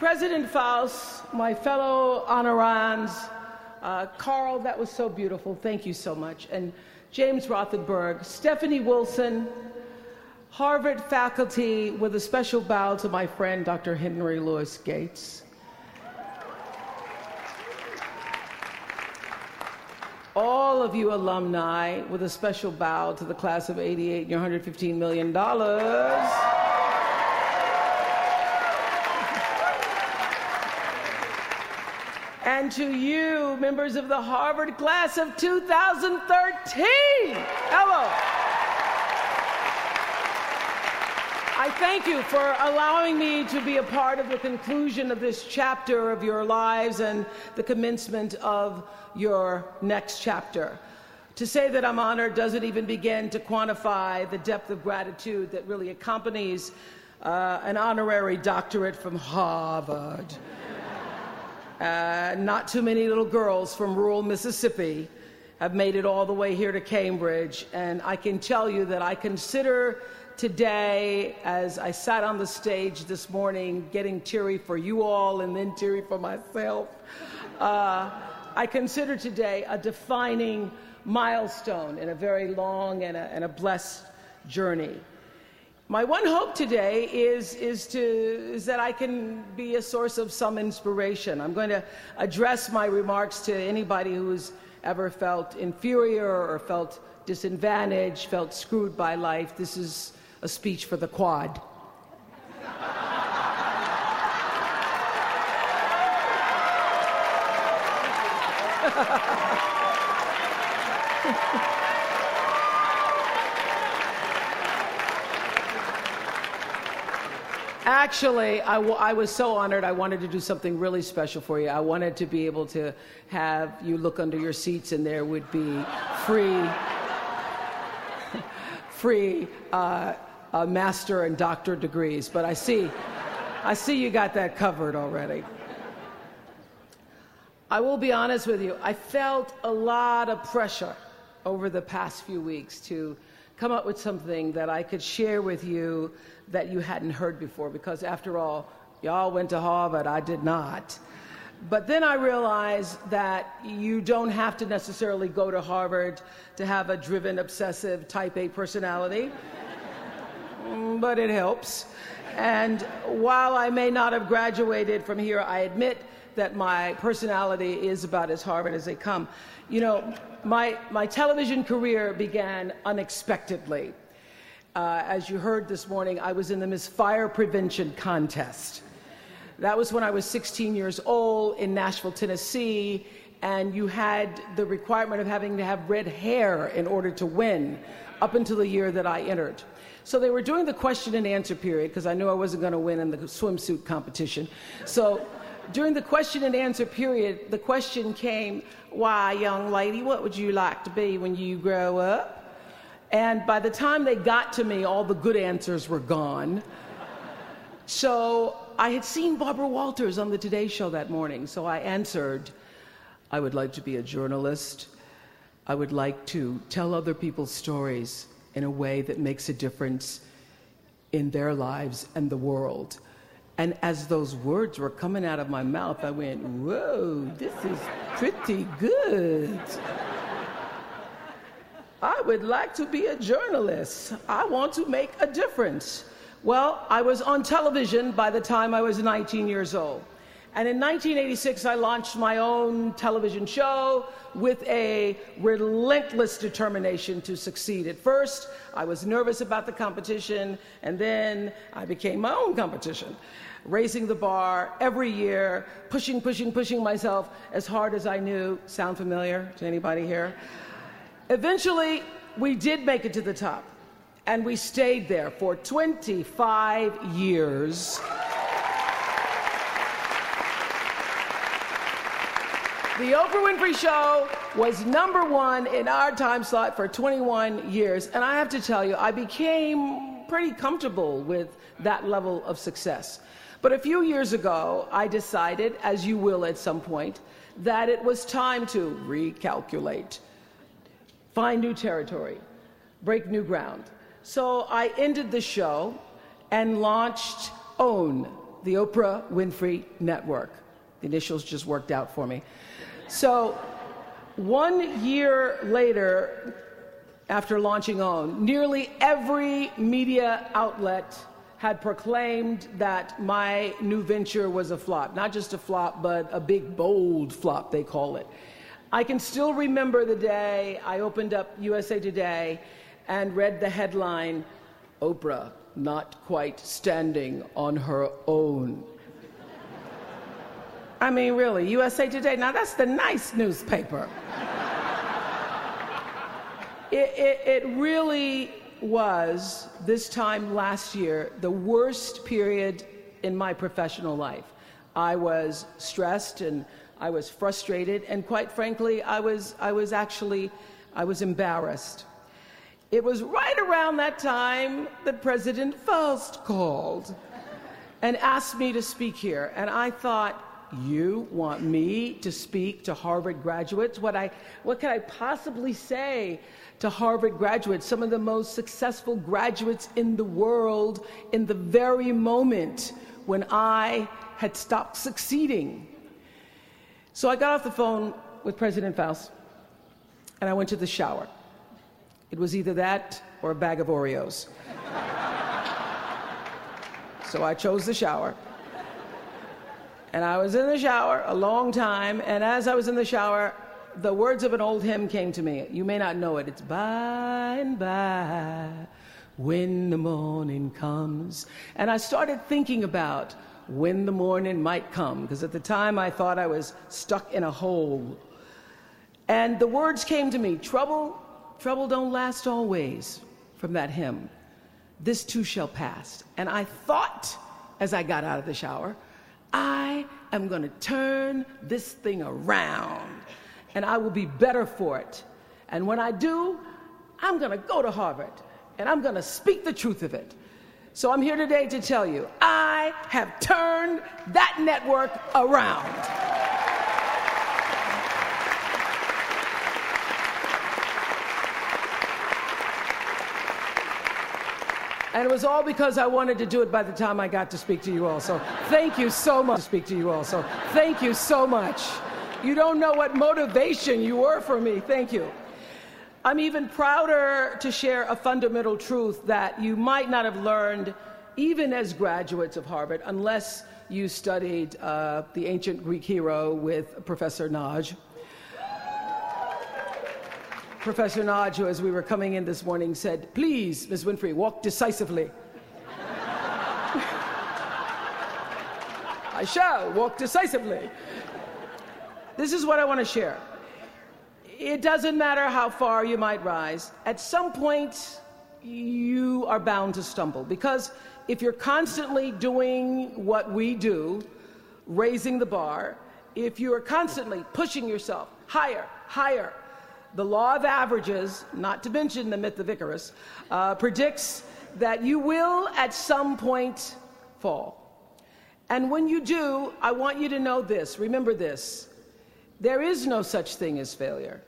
President Faust, my fellow honorands, uh, Carl, that was so beautiful. Thank you so much. And James Rothenberg, Stephanie Wilson, Harvard faculty, with a special bow to my friend, Dr. Henry Louis Gates. All of you alumni, with a special bow to the class of 88 and your $115 million. And to you, members of the Harvard class of 2013. Hello. I thank you for allowing me to be a part of the conclusion of this chapter of your lives and the commencement of your next chapter. To say that I'm honored doesn't even begin to quantify the depth of gratitude that really accompanies uh, an honorary doctorate from Harvard. Uh, not too many little girls from rural Mississippi have made it all the way here to Cambridge, and I can tell you that I consider today as I sat on the stage this morning getting teary for you all and then teary for myself. Uh, I consider today a defining milestone in a very long and a, and a blessed journey. My one hope today is, is, to, is that I can be a source of some inspiration. I'm going to address my remarks to anybody who's ever felt inferior or felt disadvantaged, felt screwed by life. This is a speech for the quad. Actually, I, I was so honored. I wanted to do something really special for you. I wanted to be able to have you look under your seats, and there would be free, free uh, uh, master and doctor degrees, but I see, I see you got that covered already. I will be honest with you, I felt a lot of pressure over the past few weeks to come up with something that I could share with you that you hadn't heard before, because after all, y'all went to Harvard, I did not. But then I realized that you don't have to necessarily go to Harvard to have a driven, obsessive, type A personality but it helps. And while I may not have graduated from here, I admit that my personality is about as Harvard as they come. You know, my, my television career began unexpectedly. Uh, as you heard this morning, I was in the Miss Fire Prevention Contest. That was when I was 16 years old in Nashville, Tennessee, and you had the requirement of having to have red hair in order to win up until the year that I entered. So they were doing the question and answer period because I knew I wasn't going to win in the swimsuit competition. So during the question and answer period, the question came, Why, young lady, what would you like to be when you grow up? And by the time they got to me, all the good answers were gone. So I had seen Barbara Walters on the Today Show that morning, so I answered, I would like to be a journalist. I would like to tell other people's stories in a way that makes a difference in their lives and the world. And as those words were coming out of my mouth, I went, Whoa, this is pretty good. I would like to be a journalist. I want to make a difference. Well, I was on television by the time I was 19 years old. And in 1986, I launched my own television show with a relentless determination to succeed. At first, I was nervous about the competition, and then I became my own competition, raising the bar every year, pushing, pushing, pushing myself as hard as I knew. Sound familiar to anybody here? Eventually, we did make it to the top, and we stayed there for 25 years. The Oprah Winfrey Show was number one in our time slot for 21 years. And I have to tell you, I became pretty comfortable with that level of success. But a few years ago, I decided, as you will at some point, that it was time to recalculate, find new territory, break new ground. So I ended the show and launched OWN, the Oprah Winfrey Network. The initials just worked out for me. So one year later, after launching OWN, nearly every media outlet had proclaimed that my new venture was a flop. Not just a flop, but a big, bold flop, they call it. I can still remember the day I opened up USA Today and read the headline Oprah not quite standing on her own. I mean, really, USA Today, now that's the nice newspaper. it, it, it really was, this time last year, the worst period in my professional life. I was stressed and I was frustrated, and quite frankly, I was, I was actually I was embarrassed. It was right around that time that President Faust called and asked me to speak here. And I thought, you want me to speak to Harvard graduates? What, I, what can I possibly say to Harvard graduates, some of the most successful graduates in the world, in the very moment when I had stopped succeeding. So I got off the phone with President Faust and I went to the shower. It was either that or a bag of Oreos. so I chose the shower. And I was in the shower a long time, and as I was in the shower, the words of an old hymn came to me. You may not know it. It's by and by when the morning comes. And I started thinking about when the morning might come, because at the time I thought I was stuck in a hole. And the words came to me trouble, trouble don't last always, from that hymn. This too shall pass. And I thought, as I got out of the shower, I am going to turn this thing around and I will be better for it. And when I do, I'm going to go to Harvard and I'm going to speak the truth of it. So I'm here today to tell you I have turned that network around. And it was all because I wanted to do it by the time I got to speak to you all. So thank you so much. To speak to you all. So thank you so much. You don't know what motivation you were for me. Thank you. I'm even prouder to share a fundamental truth that you might not have learned even as graduates of Harvard unless you studied uh, the ancient Greek hero with Professor Nagy. Professor Nagy, who, as we were coming in this morning, said, Please, Ms. Winfrey, walk decisively. I shall walk decisively. This is what I want to share. It doesn't matter how far you might rise, at some point, you are bound to stumble. Because if you're constantly doing what we do, raising the bar, if you are constantly pushing yourself higher, higher, the law of averages, not to mention the myth of Icarus, uh, predicts that you will at some point fall. And when you do, I want you to know this remember this there is no such thing as failure.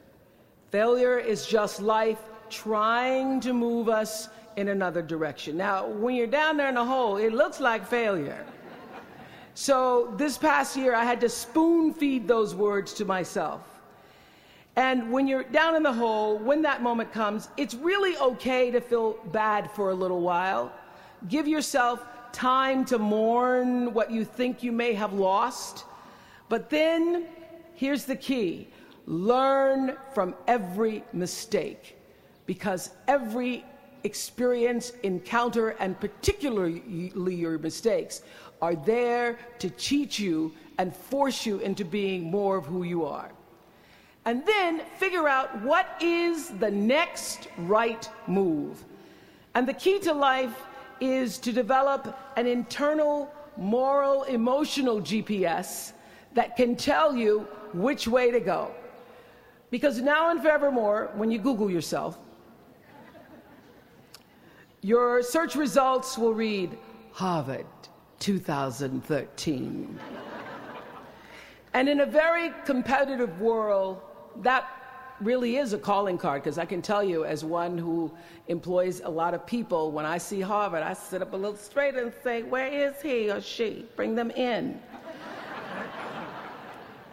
Failure is just life trying to move us in another direction. Now, when you're down there in a the hole, it looks like failure. So, this past year, I had to spoon feed those words to myself. And when you're down in the hole, when that moment comes, it's really okay to feel bad for a little while. Give yourself time to mourn what you think you may have lost. But then Here's the key learn from every mistake because every experience, encounter, and particularly your mistakes are there to teach you and force you into being more of who you are. And then figure out what is the next right move. And the key to life is to develop an internal moral, emotional GPS that can tell you which way to go. Because now and forevermore, when you Google yourself, Your search results will read Harvard 2013. and in a very competitive world, that really is a calling card because I can tell you, as one who employs a lot of people, when I see Harvard, I sit up a little straighter and say, Where is he or she? Bring them in.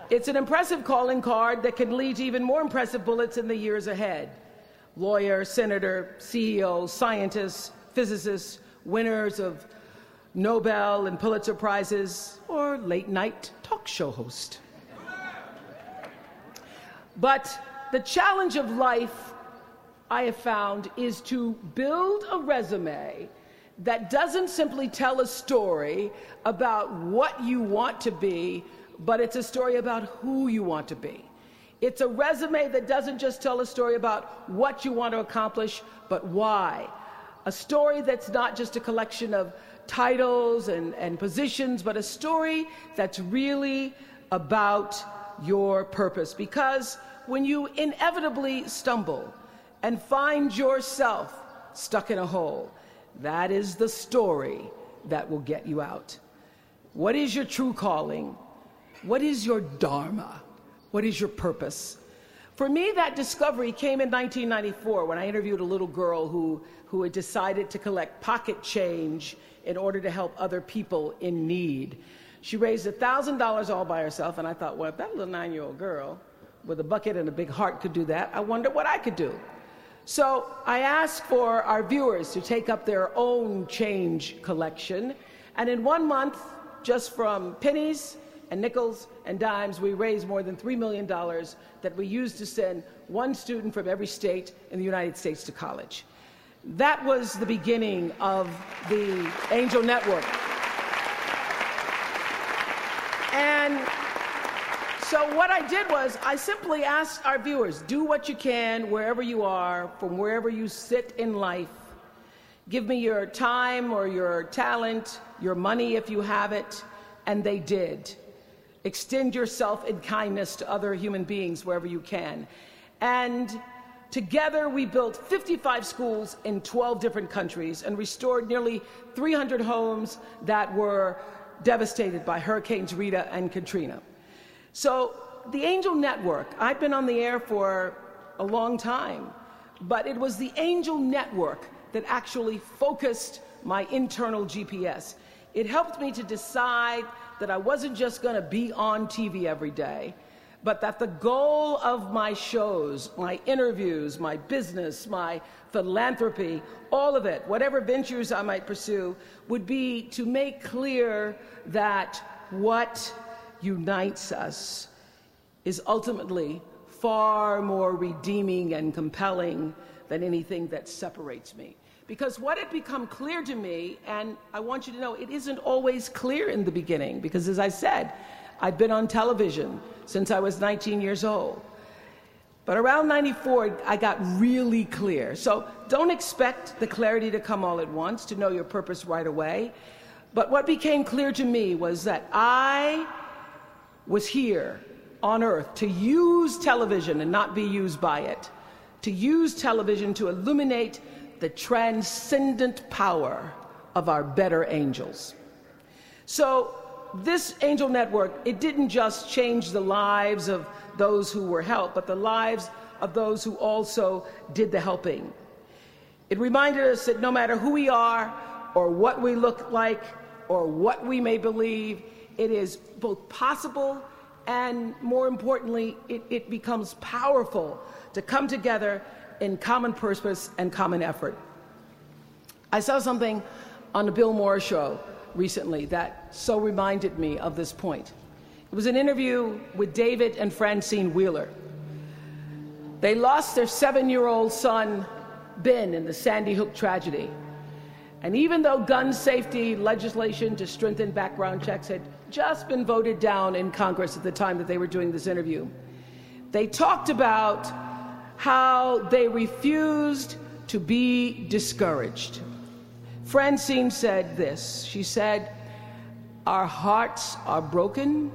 it's an impressive calling card that can lead to even more impressive bullets in the years ahead. Lawyer, senator, CEO, scientists, physicists, winners of Nobel and Pulitzer Prizes, or late night talk show host. But the challenge of life, I have found, is to build a resume that doesn't simply tell a story about what you want to be, but it's a story about who you want to be. It's a resume that doesn't just tell a story about what you want to accomplish, but why. A story that's not just a collection of titles and, and positions, but a story that's really about your purpose. Because when you inevitably stumble and find yourself stuck in a hole, that is the story that will get you out. What is your true calling? What is your dharma? What is your purpose? For me, that discovery came in 1994 when I interviewed a little girl who, who had decided to collect pocket change in order to help other people in need. She raised $1,000 all by herself, and I thought, well, if that little nine year old girl with a bucket and a big heart could do that, I wonder what I could do. So I asked for our viewers to take up their own change collection. And in one month, just from pennies and nickels and dimes, we raised more than $3 million that we used to send one student from every state in the United States to college. That was the beginning of the Angel Network. And so what I did was I simply asked our viewers, do what you can wherever you are, from wherever you sit in life. Give me your time or your talent, your money if you have it, and they did. Extend yourself in kindness to other human beings wherever you can. And together we built 55 schools in 12 different countries and restored nearly 300 homes that were devastated by Hurricanes Rita and Katrina. So, the Angel Network, I've been on the air for a long time, but it was the Angel Network that actually focused my internal GPS. It helped me to decide that I wasn't just going to be on TV every day, but that the goal of my shows, my interviews, my business, my philanthropy, all of it, whatever ventures I might pursue, would be to make clear that what unites us is ultimately far more redeeming and compelling than anything that separates me. Because what had become clear to me, and I want you to know, it isn't always clear in the beginning, because as I said, I've been on television since I was 19 years old. But around 94, I got really clear. So don't expect the clarity to come all at once, to know your purpose right away. But what became clear to me was that I was here on earth to use television and not be used by it, to use television to illuminate the transcendent power of our better angels. So, this angel network, it didn't just change the lives of those who were helped, but the lives of those who also did the helping. It reminded us that no matter who we are, or what we look like, or what we may believe, it is both possible and, more importantly, it, it becomes powerful to come together in common purpose and common effort. I saw something on the Bill Maher show recently that so reminded me of this point. It was an interview with David and Francine Wheeler. They lost their seven year old son, Ben, in the Sandy Hook tragedy. And even though gun safety legislation to strengthen background checks had just been voted down in Congress at the time that they were doing this interview, they talked about how they refused to be discouraged. Francine said this She said, Our hearts are broken,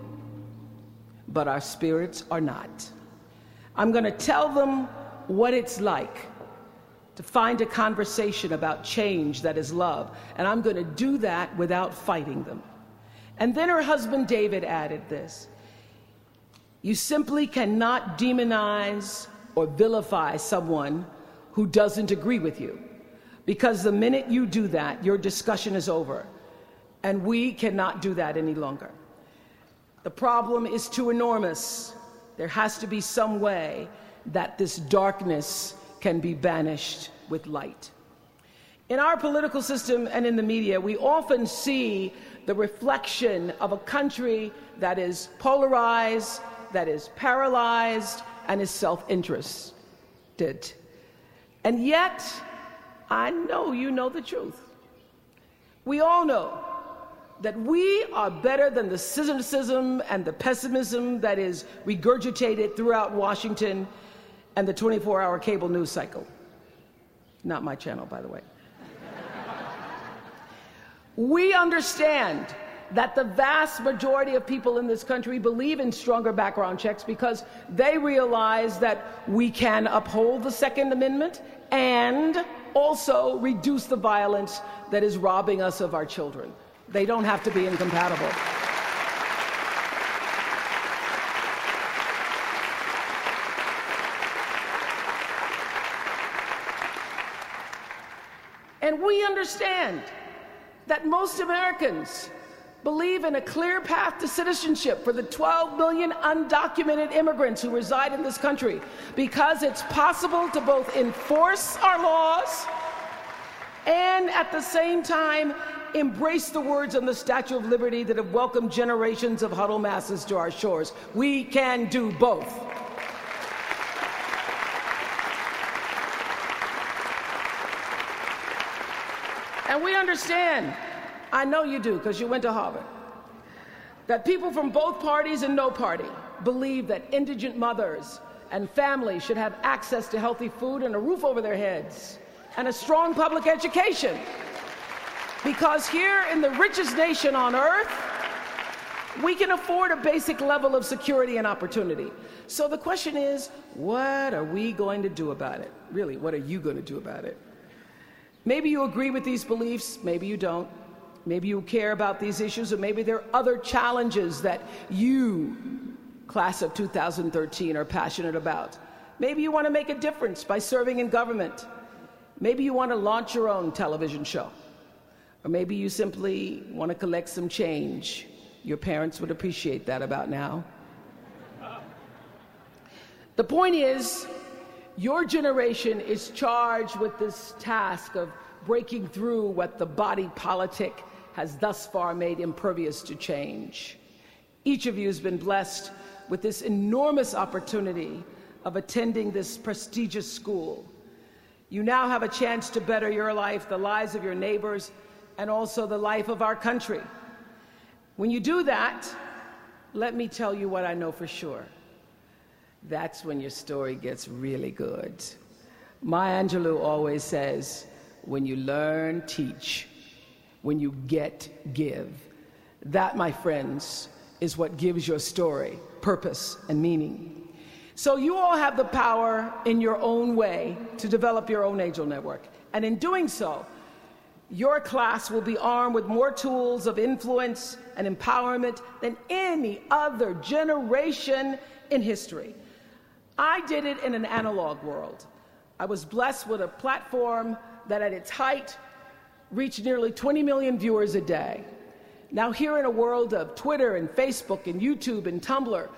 but our spirits are not. I'm going to tell them what it's like to find a conversation about change that is love. And I'm going to do that without fighting them. And then her husband David added this You simply cannot demonize or vilify someone who doesn't agree with you. Because the minute you do that, your discussion is over. And we cannot do that any longer. The problem is too enormous. There has to be some way that this darkness can be banished with light. In our political system and in the media, we often see the reflection of a country that is polarized, that is paralyzed, and is self interested. And yet, I know you know the truth. We all know that we are better than the cynicism and the pessimism that is regurgitated throughout Washington and the 24 hour cable news cycle. Not my channel, by the way. we understand that the vast majority of people in this country believe in stronger background checks because they realize that we can uphold the Second Amendment and also reduce the violence that is robbing us of our children. They don't have to be incompatible. And we understand that most Americans believe in a clear path to citizenship for the 12 million undocumented immigrants who reside in this country because it's possible to both enforce our laws and at the same time embrace the words on the Statue of Liberty that have welcomed generations of huddle masses to our shores. We can do both. And we understand, I know you do because you went to Harvard, that people from both parties and no party believe that indigent mothers and families should have access to healthy food and a roof over their heads and a strong public education. Because here in the richest nation on earth, we can afford a basic level of security and opportunity. So the question is, what are we going to do about it? Really, what are you going to do about it? Maybe you agree with these beliefs, maybe you don't. Maybe you care about these issues, or maybe there are other challenges that you, class of 2013, are passionate about. Maybe you want to make a difference by serving in government. Maybe you want to launch your own television show. Or maybe you simply want to collect some change. Your parents would appreciate that about now. The point is, your generation is charged with this task of breaking through what the body politic has thus far made impervious to change. Each of you has been blessed with this enormous opportunity of attending this prestigious school. You now have a chance to better your life, the lives of your neighbors, and also the life of our country. When you do that, let me tell you what I know for sure. That's when your story gets really good. Maya Angelou always says, when you learn, teach. When you get, give. That, my friends, is what gives your story purpose and meaning. So you all have the power in your own way to develop your own angel network. And in doing so, your class will be armed with more tools of influence and empowerment than any other generation in history. I did it in an analog world. I was blessed with a platform that at its height reached nearly 20 million viewers a day. Now, here in a world of Twitter and Facebook and YouTube and Tumblr,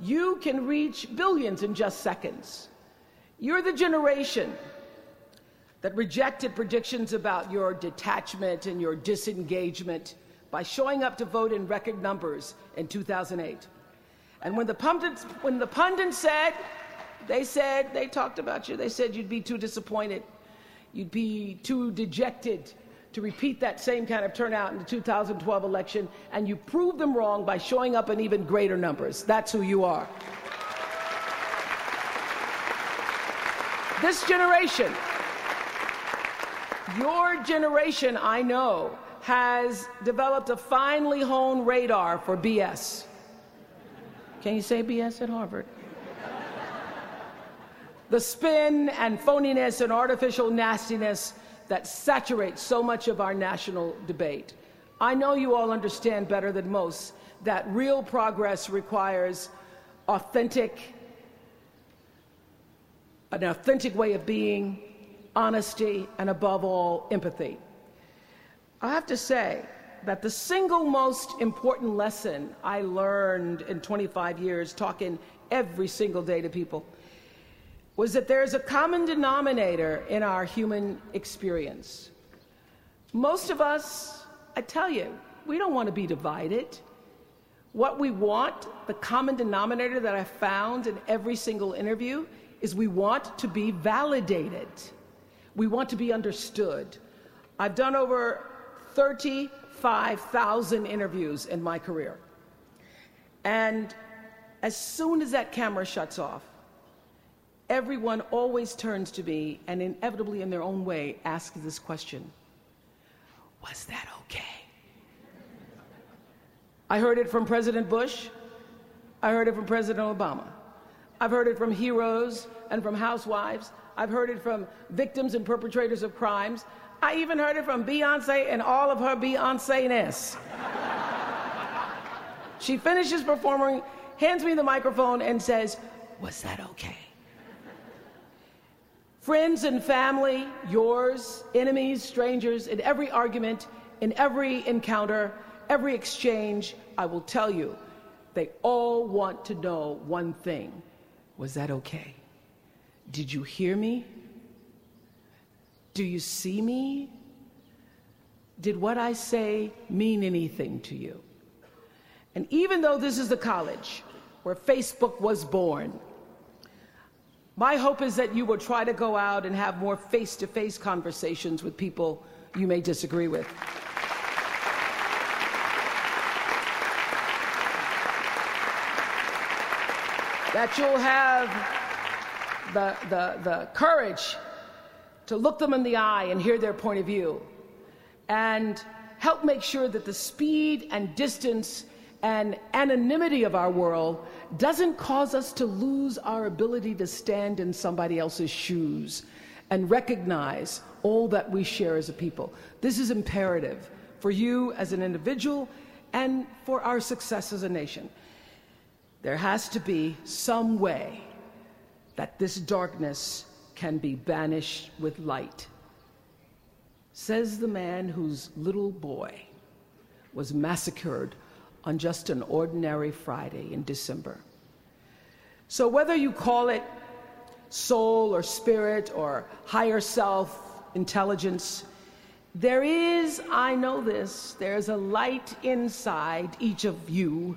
you can reach billions in just seconds. You're the generation that rejected predictions about your detachment and your disengagement by showing up to vote in record numbers in 2008. And when the pundits, when the pundits said, they said, they talked about you, they said you'd be too disappointed, you'd be too dejected to repeat that same kind of turnout in the 2012 election, and you prove them wrong by showing up in even greater numbers. That's who you are. This generation, your generation, I know, has developed a finely honed radar for BS. Can you say BS at Harvard? the spin and phoniness and artificial nastiness that saturates so much of our national debate. I know you all understand better than most that real progress requires authentic, an authentic way of being, honesty, and above all, empathy. I have to say that the single most important lesson I learned in 25 years talking every single day to people was that there's a common denominator in our human experience. Most of us, I tell you, we don't want to be divided. What we want, the common denominator that I found in every single interview, is we want to be validated. We want to be understood. I've done over 35,000 interviews in my career. And as soon as that camera shuts off, everyone always turns to me and inevitably, in their own way, asks this question Was that okay? I heard it from President Bush. I heard it from President Obama. I've heard it from heroes and from housewives. I've heard it from victims and perpetrators of crimes. I even heard it from Beyonce and all of her Beyonce-ness. she finishes performing, hands me the microphone, and says, Was that okay? Friends and family, yours, enemies, strangers, in every argument, in every encounter, every exchange, I will tell you, they all want to know one thing Was that okay? Did you hear me? Do you see me? Did what I say mean anything to you? And even though this is the college where Facebook was born, my hope is that you will try to go out and have more face to face conversations with people you may disagree with. That you'll have the, the, the courage to look them in the eye and hear their point of view and help make sure that the speed and distance and anonymity of our world doesn't cause us to lose our ability to stand in somebody else's shoes and recognize all that we share as a people. This is imperative for you as an individual and for our success as a nation. There has to be some way that this darkness can be banished with light. Says the man whose little boy was massacred on just an ordinary Friday in December. So, whether you call it soul or spirit or higher self, intelligence, there is, I know this, there's a light inside each of you,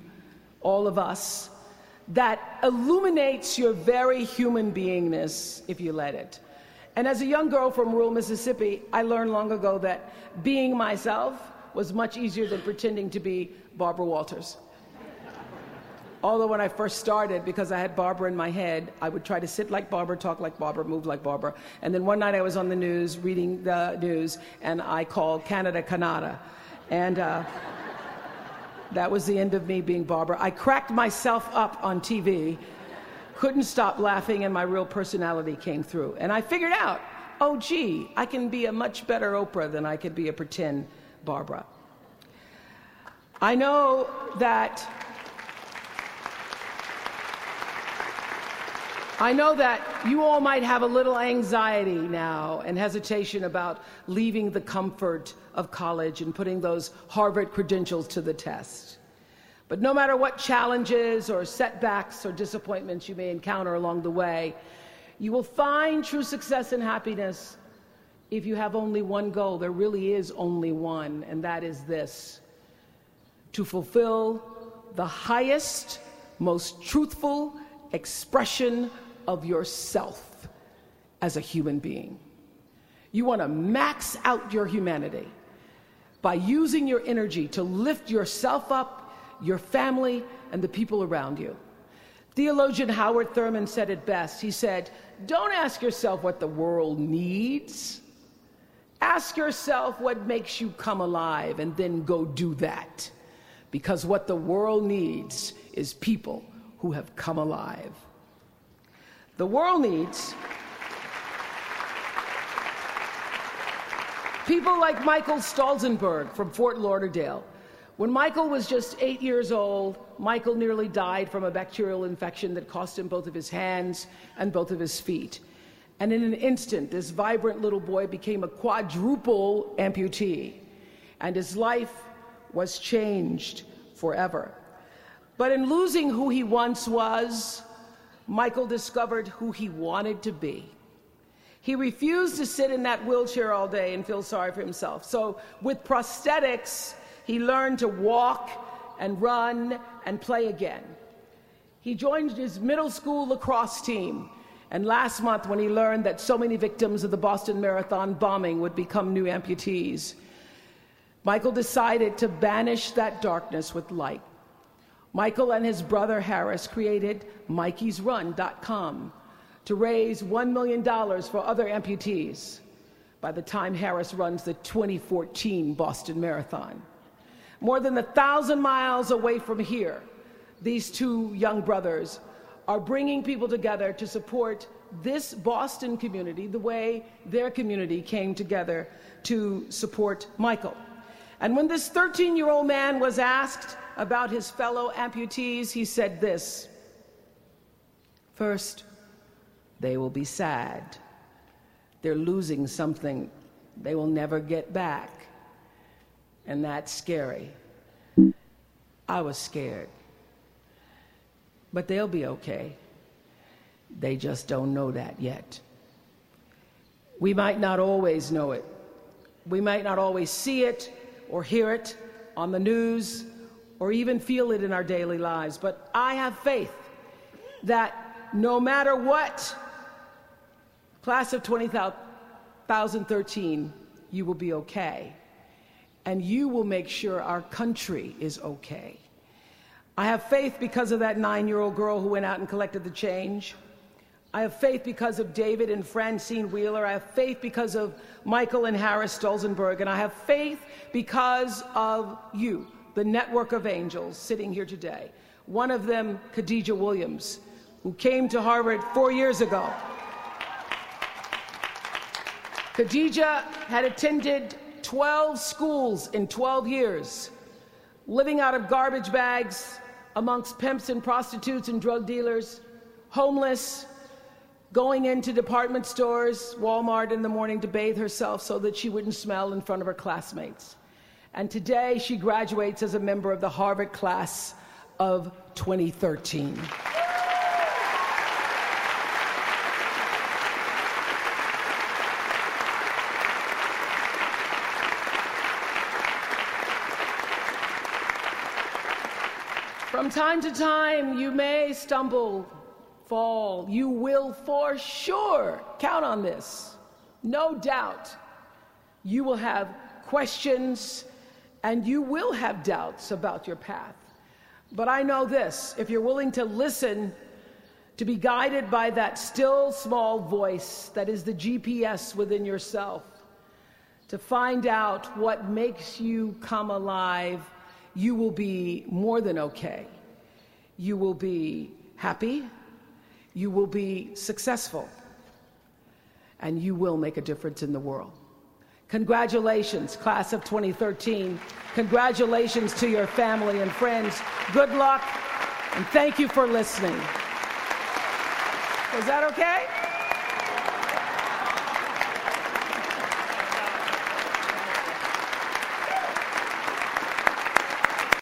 all of us, that illuminates your very human beingness if you let it. And as a young girl from rural Mississippi, I learned long ago that being myself was much easier than pretending to be Barbara Walters. Although when I first started, because I had Barbara in my head, I would try to sit like Barbara, talk like Barbara, move like Barbara. And then one night I was on the news, reading the news, and I called Canada Canada. And uh, that was the end of me being Barbara. I cracked myself up on TV, couldn't stop laughing, and my real personality came through. And I figured out, oh, gee, I can be a much better Oprah than I could be a pretend Barbara. I know that I know that you all might have a little anxiety now and hesitation about leaving the comfort of college and putting those Harvard credentials to the test. But no matter what challenges or setbacks or disappointments you may encounter along the way, you will find true success and happiness if you have only one goal. There really is only one, and that is this to fulfill the highest, most truthful expression of yourself as a human being. You want to max out your humanity by using your energy to lift yourself up, your family, and the people around you. Theologian Howard Thurman said it best. He said, Don't ask yourself what the world needs. Ask yourself what makes you come alive and then go do that because what the world needs is people who have come alive. The world needs people like Michael Stolzenberg from Fort Lauderdale. When Michael was just eight years old, Michael nearly died from a bacterial infection that cost him both of his hands and both of his feet. And in an instant, this vibrant little boy became a quadruple amputee, and his life was changed forever. But in losing who he once was, Michael discovered who he wanted to be. He refused to sit in that wheelchair all day and feel sorry for himself. So, with prosthetics, he learned to walk and run and play again. He joined his middle school lacrosse team. And last month, when he learned that so many victims of the Boston Marathon bombing would become new amputees, Michael decided to banish that darkness with light. Michael and his brother Harris created MikeysRun.com to raise $1 million for other amputees by the time Harris runs the 2014 Boston Marathon. More than a thousand miles away from here, these two young brothers are bringing people together to support this Boston community the way their community came together to support Michael. And when this 13 year old man was asked about his fellow amputees, he said this First, they will be sad. They're losing something they will never get back. And that's scary. I was scared. But they'll be okay. They just don't know that yet. We might not always know it. We might not always see it or hear it on the news or even feel it in our daily lives, but I have faith that no matter what Class of 2013, you will be okay. And you will make sure our country is okay. I have faith because of that nine year old girl who went out and collected the change. I have faith because of David and Francine Wheeler. I have faith because of Michael and Harris Stolzenberg. And I have faith because of you, the network of angels sitting here today. One of them, Khadijah Williams, who came to Harvard four years ago. Khadijah had attended 12 schools in 12 years, living out of garbage bags amongst pimps and prostitutes and drug dealers, homeless, going into department stores, Walmart in the morning to bathe herself so that she wouldn't smell in front of her classmates. And today she graduates as a member of the Harvard class of 2013. From time to time, you may stumble, fall. You will for sure count on this. No doubt. You will have questions and you will have doubts about your path. But I know this if you're willing to listen, to be guided by that still small voice that is the GPS within yourself, to find out what makes you come alive, you will be more than okay you will be happy, you will be successful, and you will make a difference in the world. Congratulations, class of 2013. Congratulations to your family and friends. Good luck, and thank you for listening. Is that okay?